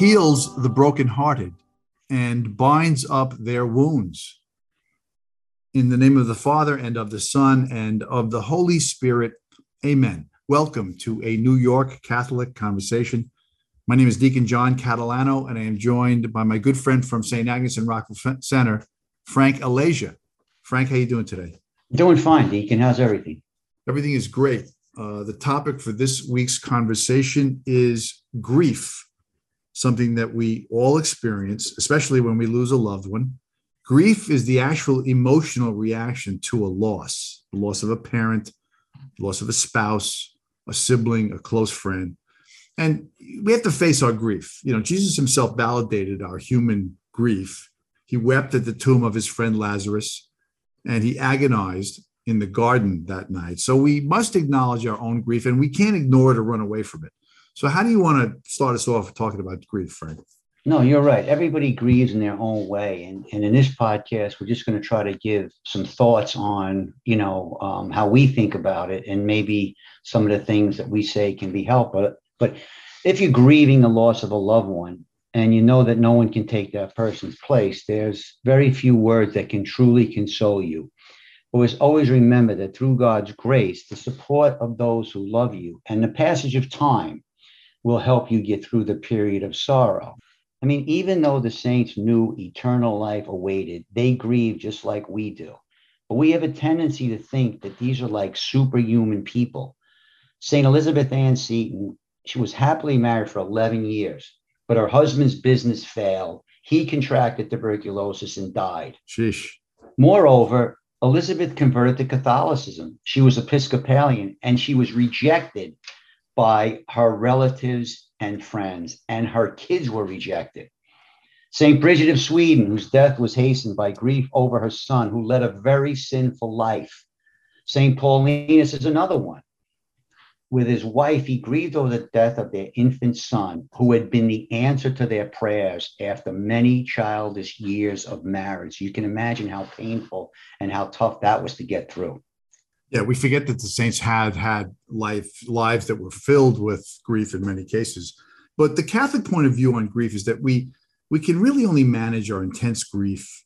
He heals the brokenhearted and binds up their wounds. In the name of the Father and of the Son and of the Holy Spirit, amen. Welcome to a New York Catholic conversation. My name is Deacon John Catalano, and I am joined by my good friend from St. Agnes and Rockville Centre, Frank Alasia. Frank, how you doing today? Doing fine, Deacon. How's everything? Everything is great. Uh, the topic for this week's conversation is grief something that we all experience, especially when we lose a loved one. Grief is the actual emotional reaction to a loss, the loss of a parent, loss of a spouse, a sibling, a close friend. And we have to face our grief. You know, Jesus himself validated our human grief. He wept at the tomb of his friend Lazarus, and he agonized in the garden that night. So we must acknowledge our own grief, and we can't ignore it or run away from it. So, how do you want to start us off talking about grief, Frank? No, you're right. Everybody grieves in their own way, and and in this podcast, we're just going to try to give some thoughts on you know um, how we think about it, and maybe some of the things that we say can be helpful. But but if you're grieving the loss of a loved one, and you know that no one can take that person's place, there's very few words that can truly console you. Always, always remember that through God's grace, the support of those who love you, and the passage of time will help you get through the period of sorrow. I mean, even though the saints knew eternal life awaited, they grieve just like we do. But we have a tendency to think that these are like superhuman people. St. Elizabeth Ann Seton, she was happily married for 11 years, but her husband's business failed. He contracted tuberculosis and died. Sheesh. Moreover, Elizabeth converted to Catholicism. She was Episcopalian and she was rejected by her relatives and friends, and her kids were rejected. St. Bridget of Sweden, whose death was hastened by grief over her son, who led a very sinful life. St. Paulinus is another one. With his wife, he grieved over the death of their infant son, who had been the answer to their prayers after many childish years of marriage. You can imagine how painful and how tough that was to get through. Yeah, we forget that the saints had had life lives that were filled with grief in many cases. But the Catholic point of view on grief is that we we can really only manage our intense grief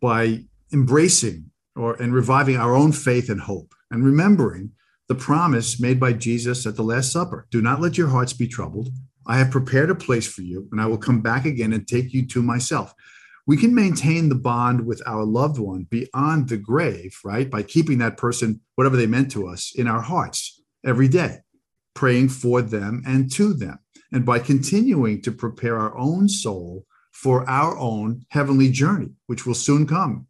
by embracing or and reviving our own faith and hope and remembering the promise made by Jesus at the Last Supper. Do not let your hearts be troubled. I have prepared a place for you, and I will come back again and take you to myself we can maintain the bond with our loved one beyond the grave, right? By keeping that person, whatever they meant to us, in our hearts every day, praying for them and to them, and by continuing to prepare our own soul for our own heavenly journey, which will soon come.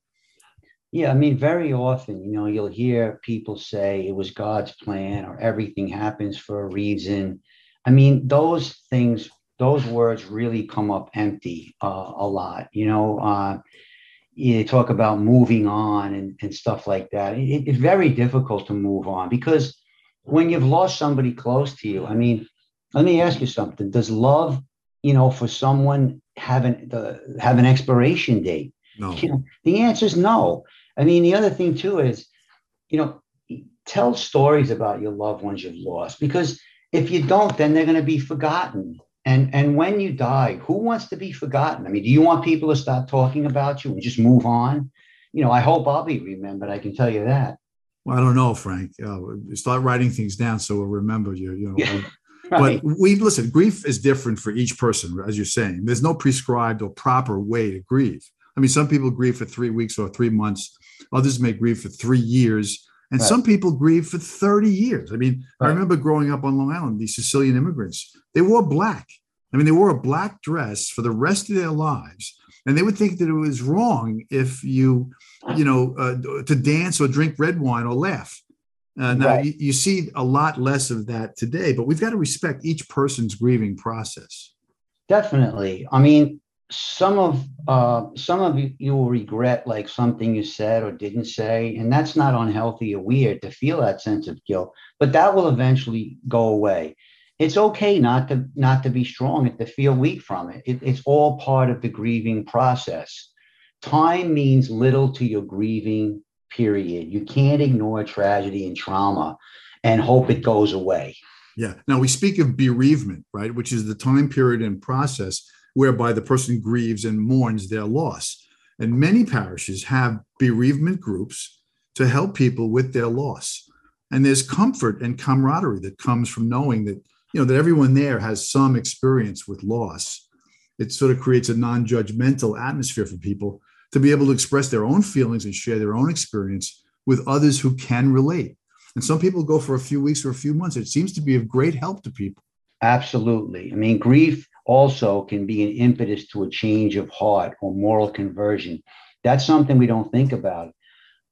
Yeah, I mean, very often, you know, you'll hear people say it was God's plan or everything happens for a reason. I mean, those things those words really come up empty uh, a lot. You know, uh, you talk about moving on and, and stuff like that. It, it's very difficult to move on because when you've lost somebody close to you, I mean, let me ask you something. Does love, you know, for someone have an, the, have an expiration date? No. You know, the answer is no. I mean, the other thing too is, you know, tell stories about your loved ones you've lost because if you don't, then they're going to be forgotten. And and when you die, who wants to be forgotten? I mean, do you want people to stop talking about you and just move on? You know, I hope I'll be remembered. I can tell you that. Well, I don't know, Frank. Uh, start writing things down so we'll remember you. You know. Yeah, right. But we listen. Grief is different for each person, as you're saying. There's no prescribed or proper way to grieve. I mean, some people grieve for three weeks or three months. Others may grieve for three years. And right. some people grieve for 30 years. I mean, right. I remember growing up on Long Island, these Sicilian immigrants, they wore black. I mean, they wore a black dress for the rest of their lives. And they would think that it was wrong if you, you know, uh, to dance or drink red wine or laugh. Uh, now, right. you, you see a lot less of that today, but we've got to respect each person's grieving process. Definitely. I mean, some of uh, some of you, will regret like something you said or didn't say, and that's not unhealthy or weird to feel that sense of guilt. But that will eventually go away it's okay not to not to be strong and to feel weak from it. it. It's all part of the grieving process. Time means little to your grieving period. You can't ignore tragedy and trauma and hope it goes away. Yeah. Now we speak of bereavement, right, which is the time period and process whereby the person grieves and mourns their loss. And many parishes have bereavement groups to help people with their loss. And there's comfort and camaraderie that comes from knowing that, you know, that everyone there has some experience with loss. It sort of creates a non-judgmental atmosphere for people to be able to express their own feelings and share their own experience with others who can relate. And some people go for a few weeks or a few months. It seems to be of great help to people. Absolutely. I mean, grief also can be an impetus to a change of heart or moral conversion. That's something we don't think about,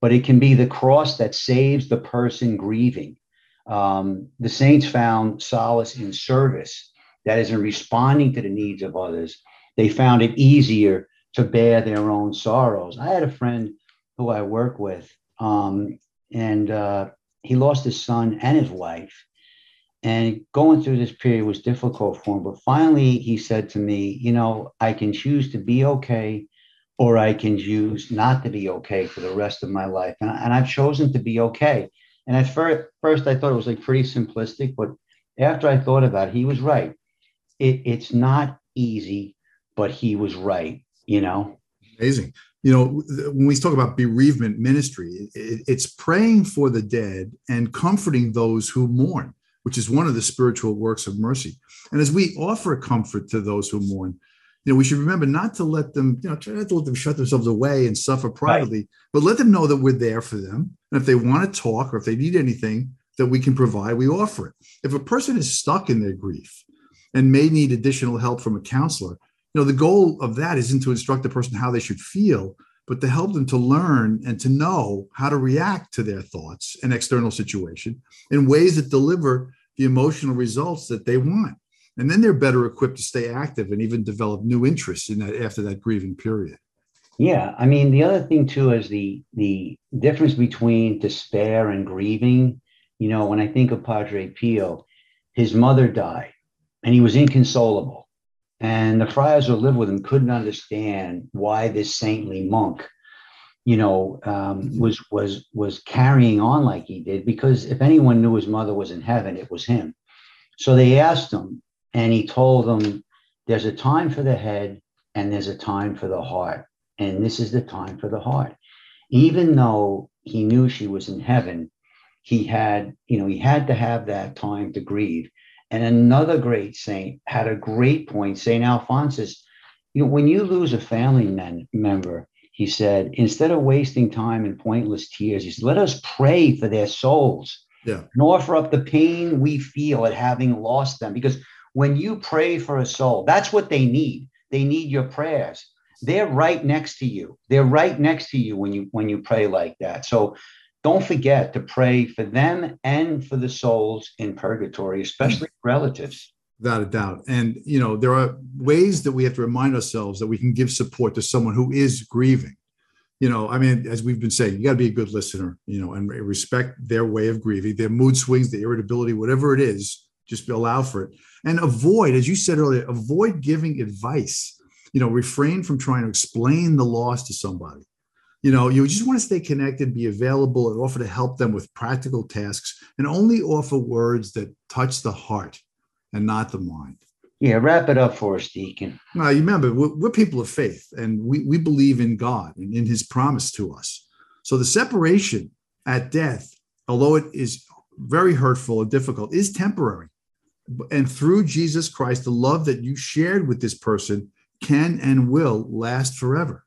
but it can be the cross that saves the person grieving. Um, the saints found solace in service, that is, in responding to the needs of others. They found it easier to bear their own sorrows. I had a friend who I work with, um, and uh, he lost his son and his wife. And going through this period was difficult for him. But finally, he said to me, You know, I can choose to be okay, or I can choose not to be okay for the rest of my life. And, and I've chosen to be okay. And at first, first, I thought it was like pretty simplistic. But after I thought about it, he was right. It, it's not easy, but he was right, you know? Amazing you know, when we talk about bereavement ministry, it's praying for the dead and comforting those who mourn, which is one of the spiritual works of mercy. And as we offer comfort to those who mourn, you know, we should remember not to let them, you know, try not to let them shut themselves away and suffer privately, right. but let them know that we're there for them. And if they want to talk or if they need anything that we can provide, we offer it. If a person is stuck in their grief and may need additional help from a counselor, you know the goal of that isn't to instruct the person how they should feel but to help them to learn and to know how to react to their thoughts and external situation in ways that deliver the emotional results that they want. And then they're better equipped to stay active and even develop new interests in that after that grieving period. Yeah i mean the other thing too is the the difference between despair and grieving. You know when i think of padre pio his mother died and he was inconsolable and the friars who lived with him couldn't understand why this saintly monk, you know, um, was was was carrying on like he did. Because if anyone knew his mother was in heaven, it was him. So they asked him, and he told them, "There's a time for the head, and there's a time for the heart, and this is the time for the heart." Even though he knew she was in heaven, he had, you know, he had to have that time to grieve and another great saint had a great point, St. Alphonsus. You know, when you lose a family men, member, he said, instead of wasting time in pointless tears, he said, let us pray for their souls yeah. and offer up the pain we feel at having lost them. Because when you pray for a soul, that's what they need. They need your prayers. They're right next to you. They're right next to you when you when you pray like that. So don't forget to pray for them and for the souls in purgatory, especially mm. relatives. Without a doubt. And, you know, there are ways that we have to remind ourselves that we can give support to someone who is grieving. You know, I mean, as we've been saying, you got to be a good listener, you know, and respect their way of grieving, their mood swings, the irritability, whatever it is, just allow for it. And avoid, as you said earlier, avoid giving advice. You know, refrain from trying to explain the loss to somebody you know you just want to stay connected be available and offer to help them with practical tasks and only offer words that touch the heart and not the mind. Yeah wrap it up for us deacon. Now you remember we're, we're people of faith and we, we believe in god and in his promise to us. So the separation at death although it is very hurtful and difficult is temporary. And through jesus christ the love that you shared with this person can and will last forever.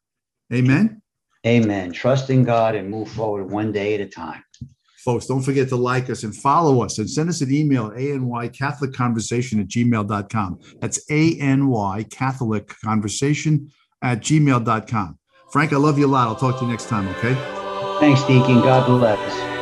Amen Amen. Trust in God and move forward one day at a time. Folks, don't forget to like us and follow us and send us an email at any Catholic Conversation at gmail.com. That's any Catholic Conversation at gmail.com. Frank, I love you a lot. I'll talk to you next time, okay? Thanks, Deacon. God bless.